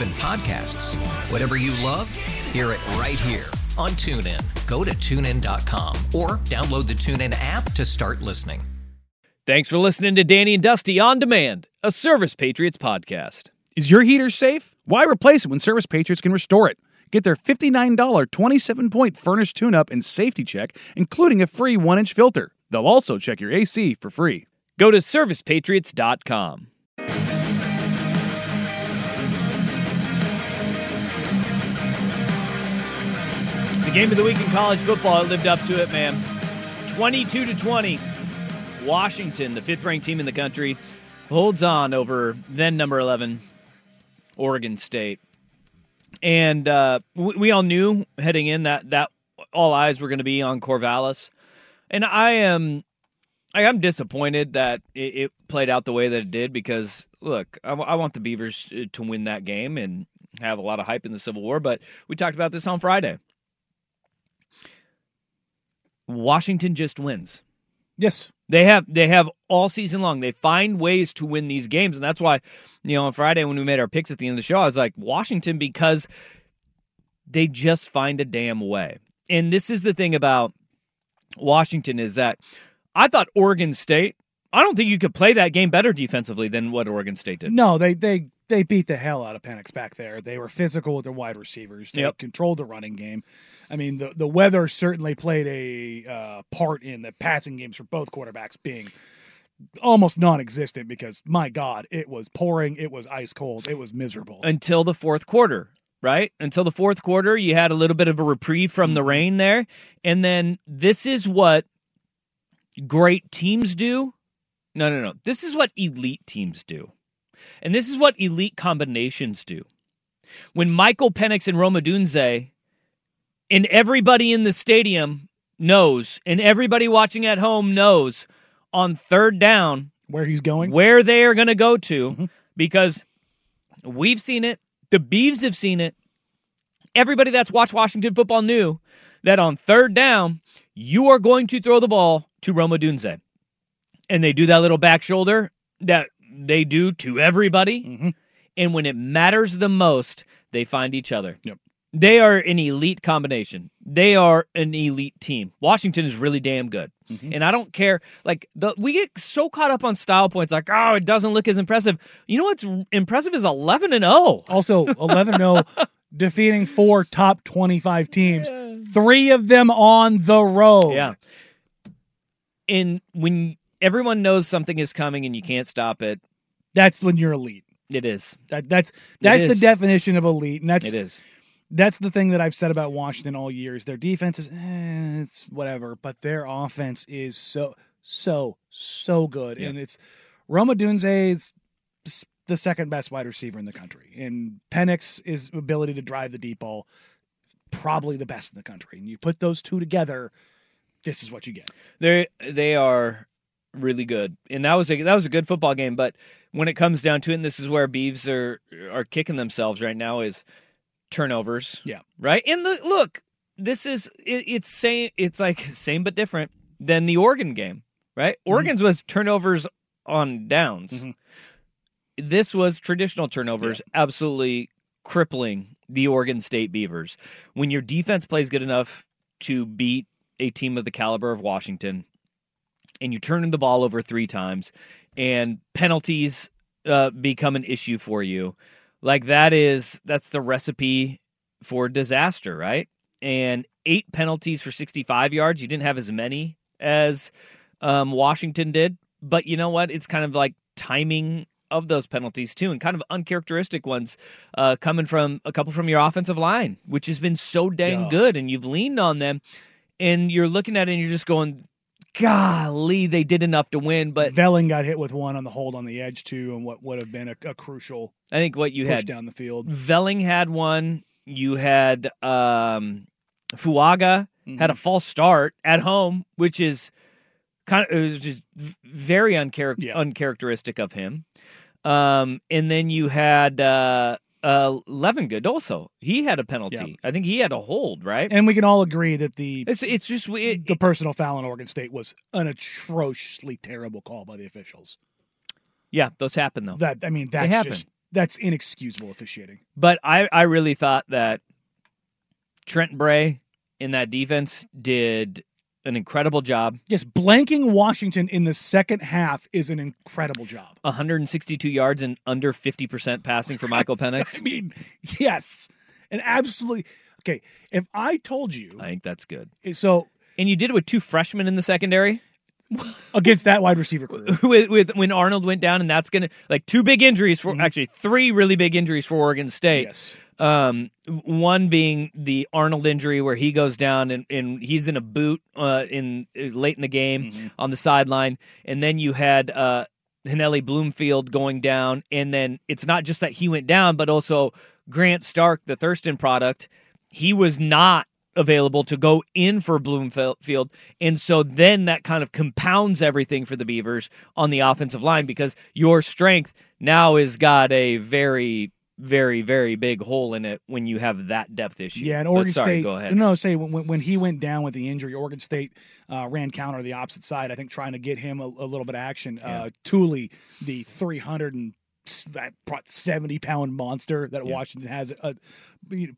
even podcasts. Whatever you love, hear it right here on TuneIn. Go to tunein.com or download the TuneIn app to start listening. Thanks for listening to Danny and Dusty on Demand, a Service Patriots podcast. Is your heater safe? Why replace it when Service Patriots can restore it? Get their $59 27 point furnace tune up and safety check, including a free one inch filter. They'll also check your AC for free. Go to servicepatriots.com. The game of the week in college football, lived up to it, man. 22 to 20. Washington, the fifth ranked team in the country, holds on over then number 11, Oregon State. And uh, we, we all knew heading in that, that all eyes were going to be on Corvallis. And I am I am disappointed that it, played out the way that it did because look, I, I want the Beavers to win that game and have a lot of hype in the Civil War. But we talked about this on Friday. Washington just wins. Yes. They have they have all season long. They find ways to win these games, and that's why you know on Friday when we made our picks at the end of the show, I was like Washington because they just find a damn way. And this is the thing about Washington is that I thought Oregon State. I don't think you could play that game better defensively than what Oregon State did. No, they they they beat the hell out of Penix back there. They were physical with their wide receivers. They Yep. controlled the running game. I mean, the the weather certainly played a uh, part in the passing games for both quarterbacks being almost non-existent because my God, it was pouring, it was ice cold, it was miserable. until the fourth quarter, right? Until the fourth quarter, you had a little bit of a reprieve from the rain there. And then this is what great teams do. No, no, no. This is what elite teams do. And this is what elite combinations do. When Michael Penix and Rome Odunze and everybody in the stadium knows, and everybody watching at home knows on third down Where he's going? where they are going to go to mm-hmm. because we've seen it. The Beavs have seen it. Everybody that's watched Washington football knew that on third down, you are going to throw the ball to Rome Odunze. And they do that little back shoulder that they do to everybody. Mm-hmm. And when it matters the most, they find each other. Yep. They are an elite combination. They are an elite team. Washington is really damn good. Mm-hmm. And I don't care like the we get so caught up on style points like oh it doesn't look as impressive. You know what's impressive is 11 and oh. 0. Also, 11 0, defeating four top 25 teams, three of them on the road. Yeah. And when everyone knows something is coming and you can't stop it, That's when you're elite. it is. That, that's that's the definition of elite. And that's It is. that's the thing that I've said about Washington all years. Their defense is eh, it's whatever, but their offense is so so so good, Yeah. and it's Rome Odunze is the second best wide receiver in the country, and Penix is ability to drive the deep ball probably the best in the country. And you put those two together, this is what you get. They they are really good, and that was a that was a good football game. But when it comes down to it, and this is where Beavs are are kicking themselves right now is turnovers. Yeah. right. And the, look, this is it, it's same. It's like same but different than the Oregon game, right? Oregon's was turnovers on downs. Mhm. This was traditional turnovers, absolutely crippling the Oregon State Beavers. When your defense plays good enough to beat a team of the caliber of Washington, and you turn the ball over three times, and penalties uh, become an issue for you, like that is that's the recipe for disaster, right? And eight penalties for 65 yards. You didn't have as many as um, Washington did, but you know what? It's kind of like timing of those penalties too, and kind of uncharacteristic ones uh, coming from a couple from your offensive line, which has been so dang Yeah. good, and you've leaned on them, and you're looking at it and you're just going, "Golly, they did enough to win." But Velling got hit with one on the hold on the edge too, and what would have been a, a crucial I think what you push had down the field. Velling had one. You had um, Fuaga had a false start at home, which is kind of it was just very unchar- Yeah. uncharacteristic of him. Um, and then you had uh, uh, Levengood also. He had a penalty. I think he had a hold, right? And we can all agree that the it's it's just it, the personal foul in Oregon State was an atrociously terrible call by the officials. yeah, those happen though. That I mean, that's happen. just that's inexcusable officiating. But I, I really thought that Trent Bray in that defense did an incredible job. Yes, blanking Washington in the second half is an incredible job. 162 yards and under 50% passing for Michael Penix. I mean, yes, and absolutely. Okay, if I told you, I think that's good. so And you did it with two freshmen in the secondary against that wide receiver with, with when Arnold went down, and that's going to like two big injuries for actually three really big injuries for Oregon State. yes, Um, one being the Arnold injury where he goes down and, and he's in a boot uh, in late in the game on the sideline, and then you had uh, Hanelli Bloomfield going down, and then it's not just that he went down, but also Grant Stark, the Thurston product, he was not available to go in for Bloomfield, and so then that kind of compounds everything for the Beavers on the offensive line because your strength now has got a very very, very big hole in it when you have that depth issue. yeah, and But Oregon sorry, State. Go ahead. No, say when, when- he went down with the injury, Oregon State uh, ran counter the opposite side. I think trying to get him a, a little bit of action. Uh, Tuli, the three hundred and seventy pound monster that Yeah. Washington has uh,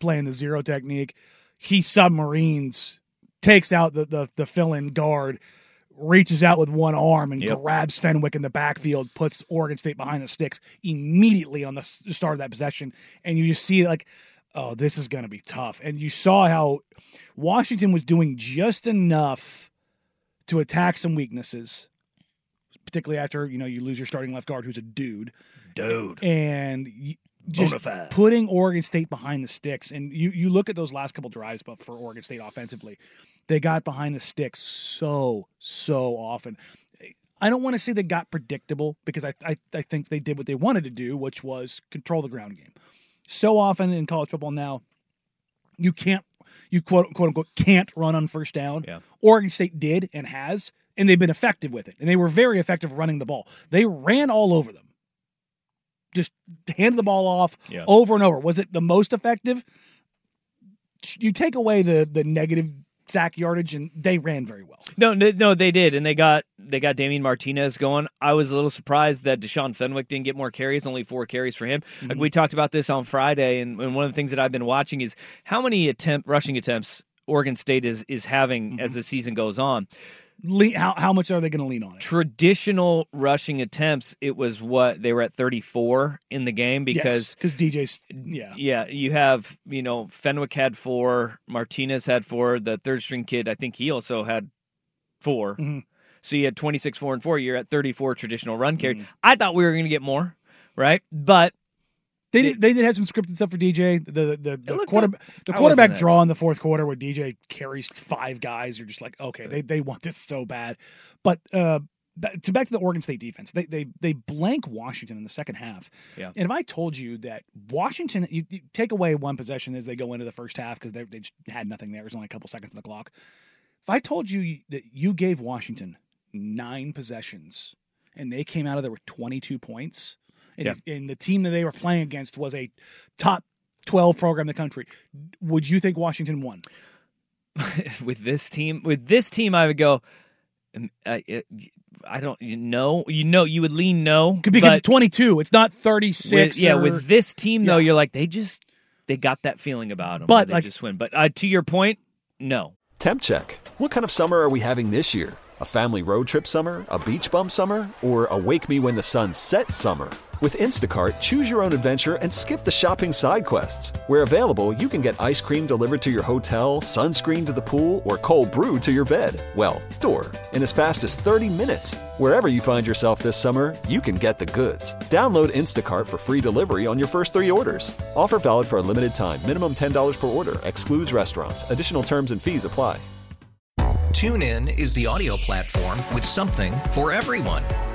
playing the zero technique, he submarines, takes out the the, the fill in guard. Reaches out with one arm and Yep. grabs Fenwick in the backfield, puts Oregon State behind the sticks immediately on the start of that possession, and you just see like, oh, this is going to be tough. And you saw how Washington was doing just enough to attack some weaknesses, particularly after you know you lose your starting left guard, who's a dude, Dude. and you, just Bonafide. putting Oregon State behind the sticks. And you you look at those last couple drives, but for Oregon State offensively, they got behind the sticks so so often. I don't want to say they got predictable because I, I I think they did what they wanted to do, which was control the ground game. So often in college football now, you can't you quote quote unquote can't run on first down. Yeah. Oregon State did and has, and they've been effective with it, and they were very effective running the ball. They ran all over them, just handed the ball off Yeah. over and over. Was it the most effective? You take away the the negative sack yardage, and they ran very well. No, no, they did, and they got they got Damian Martinez going. I was a little surprised that Deshaun Fenwick didn't get more carries, only four carries for him. Mm-hmm. Like we talked about this on Friday, and, and one of the things that I've been watching is how many attempt rushing attempts Oregon State is is having Mm-hmm. as the season goes on. Le- how how much are they going to lean on it? Traditional rushing attempts, it was what they were at thirty four in the game because because DJ's yeah Yeah, you have, you know, Fenwick had four, Martinez had four, the third string kid, I think he also had 4 Mhm. So you had 26, 4, and 4. You're at 34 traditional run carry. Mm-hmm. I thought we were going to get more, right? But They did, they did have some scripted stuff for DJ. The the, the quarter up- the quarterback draw in the fourth quarter where DJ carries five guys. You're just like, okay, they, they want this so bad. But uh, ba- to back to the Oregon State defense, they they they blank Washington in the second half. Yeah. And if I told you that Washington, you, you take away one possession as they go into the first half because they they just had nothing there. It was only a couple seconds on the clock. If I told you that you gave Washington nine possessions and they came out of there with 22 points, and, Yeah. and the team that they were playing against was a top 12 program in the country, would you think Washington won? with this team, with this team, I would go, um, I, it- I don't, you know, you know, you would lean no. Because but it's 22, it's not 36. with, yeah, or- with this team, though, you're like, they just, they got that feeling about them. But, they like- just win. But uh, to your point, no. Temp check. What kind of summer are we having this year? A family road trip summer? A beach bum summer? Or a wake me when the sun sets summer? With Instacart, choose your own adventure and skip the shopping side quests. Where available, you can get ice cream delivered to your hotel, sunscreen to the pool, or cold brew to your bed. Well, door. In as fast as 30 minutes. Wherever you find yourself this summer, you can get the goods. Download Instacart for free delivery on your first three orders. Offer valid for a limited time. Minimum $10 per order. Excludes restaurants. Additional terms and fees apply. TuneIn is the audio platform with something for everyone.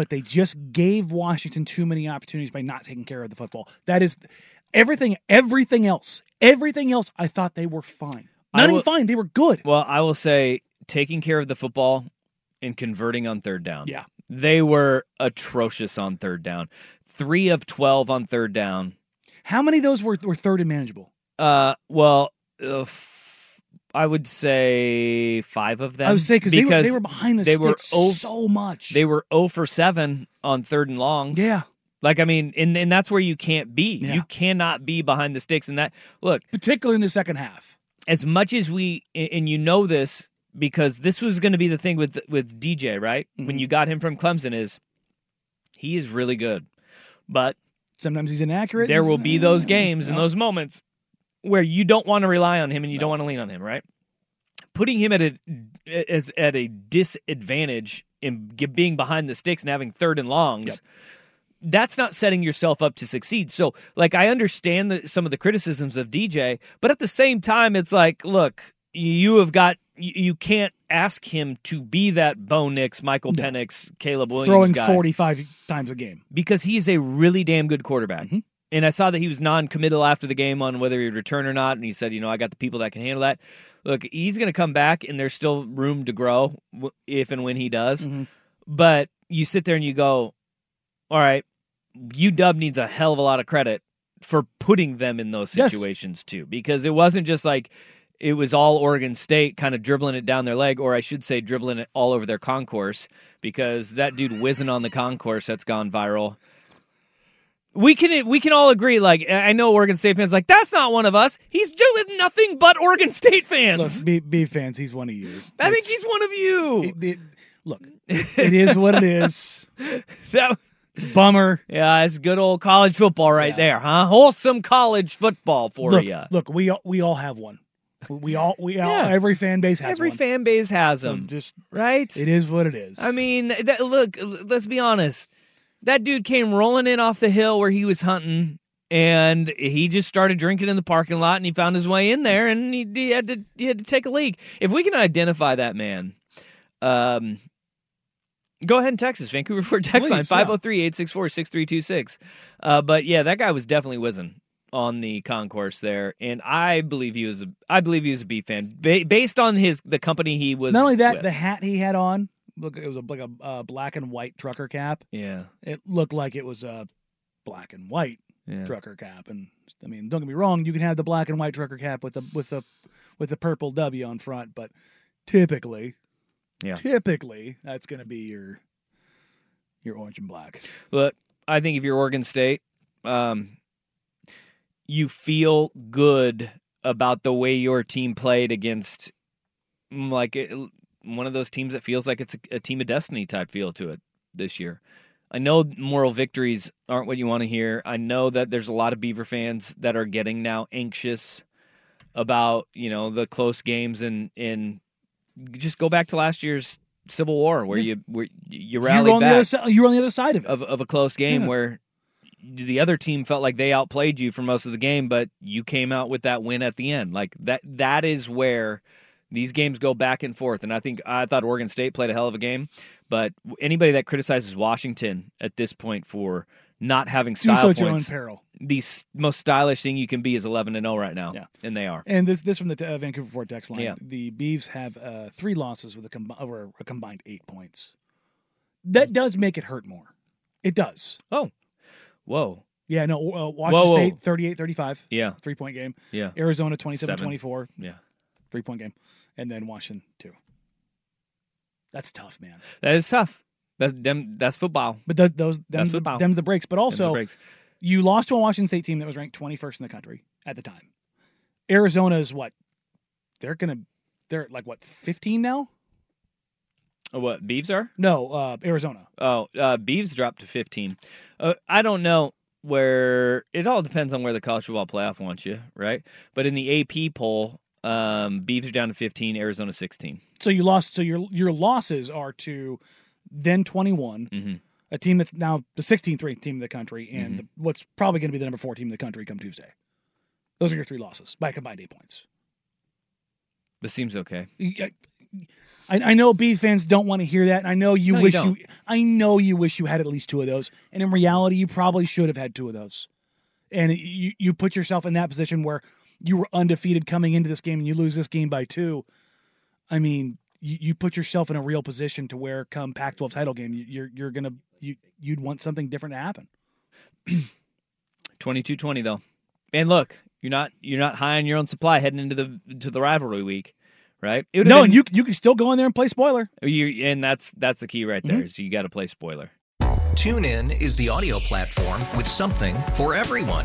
but they just gave Washington too many opportunities by not taking care of the football. That is everything, everything else, everything else, I thought they were fine. Not will- even fine, they were good. Well, I will say taking care of the football and converting on third down. Yeah. They were atrocious on third down. Three of 12 on third down. How many of those were, were third and manageable? Uh, well, uh, I would say five of them. I would say because they were, they were behind the they were sticks oh- so much. They were 0 for 7 on third and longs. yeah, Like, I mean, and, and that's where you can't be. Yeah. You cannot be behind the sticks. And that, look, particularly in the second half. as much as we, and you know this because this was going to be the thing with with DJ, right? Mm-hmm. When you got him from Clemson, is he is really good, but Sometimes he's inaccurate. there will be those games and those moments where you don't want to rely on him and you don't want to lean on him, right? Putting him at a as at a disadvantage in being behind the sticks and having third and longs. Yep. That's not setting yourself up to succeed. So, like, I understand the, some of the criticisms of DJ, but at the same time, it's like, look, you have got you, can't ask him to be that Bo Nix, Michael No. Penix, Caleb Williams throwing guy 45 times a game. because he's a really damn good quarterback. Mm-hmm. And I saw that he was non-committal after the game on whether he'd return or not, and he said, "You know, I got the people that can handle that." Look, he's going to come back, and there's still room to grow if and when he does. Mm-hmm. But you sit there and you go, "All right, UW needs a hell of a lot of credit for putting them in those Yes. situations too, because it wasn't just like." It was all Oregon State kind of dribbling it down their leg, or I should say, dribbling it all over their concourse, because that dude whizzing on the concourse that's gone viral we can we can all agree. Like I know Oregon State fans, like that's not one of us. He's doing nothing but Oregon State fans. Look, be, be fans, he's one of you. I think he's one of you. It- it- look, it is what it is. That- Bummer. yeah, it's good old college football right there, huh? Wholesome college football for Look, you. look, we all, we all have one. We all we all Yeah. every fan base has Every one. fan base has So them, just right? it is what it is. I mean, that, look, let's be honest. That dude came rolling in off the hill where he was hunting, and he just started drinking in the parking lot, and he found his way in there, and he, he had to he had to take a leak. If we can identify that man, um, go ahead and text us, Vancouver Ford text line Please, yeah. 503-864-6326. Uh, but yeah, that guy was definitely whizzing on the concourse there, and I believe he was a I believe he was a B fan ba- based on his the company he was. Not only that, with. the hat he had on, look, it was a, like a uh, black and white trucker cap. yeah, It looked like it was a black and white yeah. trucker cap. And I mean, don't get me wrong, you can have the black and white trucker cap with the with the with the purple W on front, but typically, Yeah. typically that's going to be your your orange and black. But I think if you're Oregon State, um, you feel good about the way your team played against, like it, one of those teams that feels like it's a, a team of destiny type feel to it this year. I know moral victories aren't what you want to hear. I know that there's a lot of Beaver fans that are getting now anxious about you know the close games and and just go back to last year's Civil War where you where you You rallied were on the back other side. You were on the other side of it. of of a close game Yeah. where the other team felt like they outplayed you for most of the game, but you came out with that win at the end. Like that that is where these games go back and forth. And I think I thought Oregon State played a hell of a game, but anybody that criticizes Washington at this point for not having style so at your own points, peril. the most stylish thing you can be is 11 and 0 right now. Yeah. And they are. And this this from the uh, Vancouver Ford text line. Yeah. The Beavs have uh, three losses with a, com- over a combined eight points. That does make it hurt more. It does. Oh, whoa. Yeah, no, uh, Washington Whoa, whoa. State 38 35. Yeah. Three point game. Yeah. Arizona 27 Seven. 24. Yeah. Three point game. And then Washington, two. That's tough, man. That is tough. That them that's football. But those, those them's, the, football. them's the breaks. But Them's the also, breaks. you lost to a Washington State team that was ranked 21st in the country at the time. Arizona is what? They're going to, they're like what, 15 now? Oh, What Beavs are? No, uh, Arizona. Oh, uh, Beavs dropped to 15. Uh, I don't know where it all depends on where the college football playoff wants you, right? But in the AP poll, um, Beavs are down to 15, Arizona 16. So you lost. So your your losses are to then 21, Mm-hmm. a team that's now the 16th ranked team in the country, and the, what's probably going to be the number four team in the country come Tuesday. Those are your three losses by combined eight points. This seems okay. I, I know B fans don't want to hear that. and I know you No, wish you, don't. I know you wish you had at least two of those. And in reality, you probably should have had two of those. And you you put yourself in that position where you were undefeated coming into this game and you lose this game by two. I mean, you, you put yourself in a real position to where come Pac-12 title game, you, you're you're gonna you you'd want something different to happen. 22-20 though. And look, you're not you're not high on your own supply heading into the to the rivalry week, right? It No, been- and you you can still go in there and play spoiler. you and that's that's the key right there. Mhm. Is you got to play spoiler. TuneIn is the audio platform with something for everyone.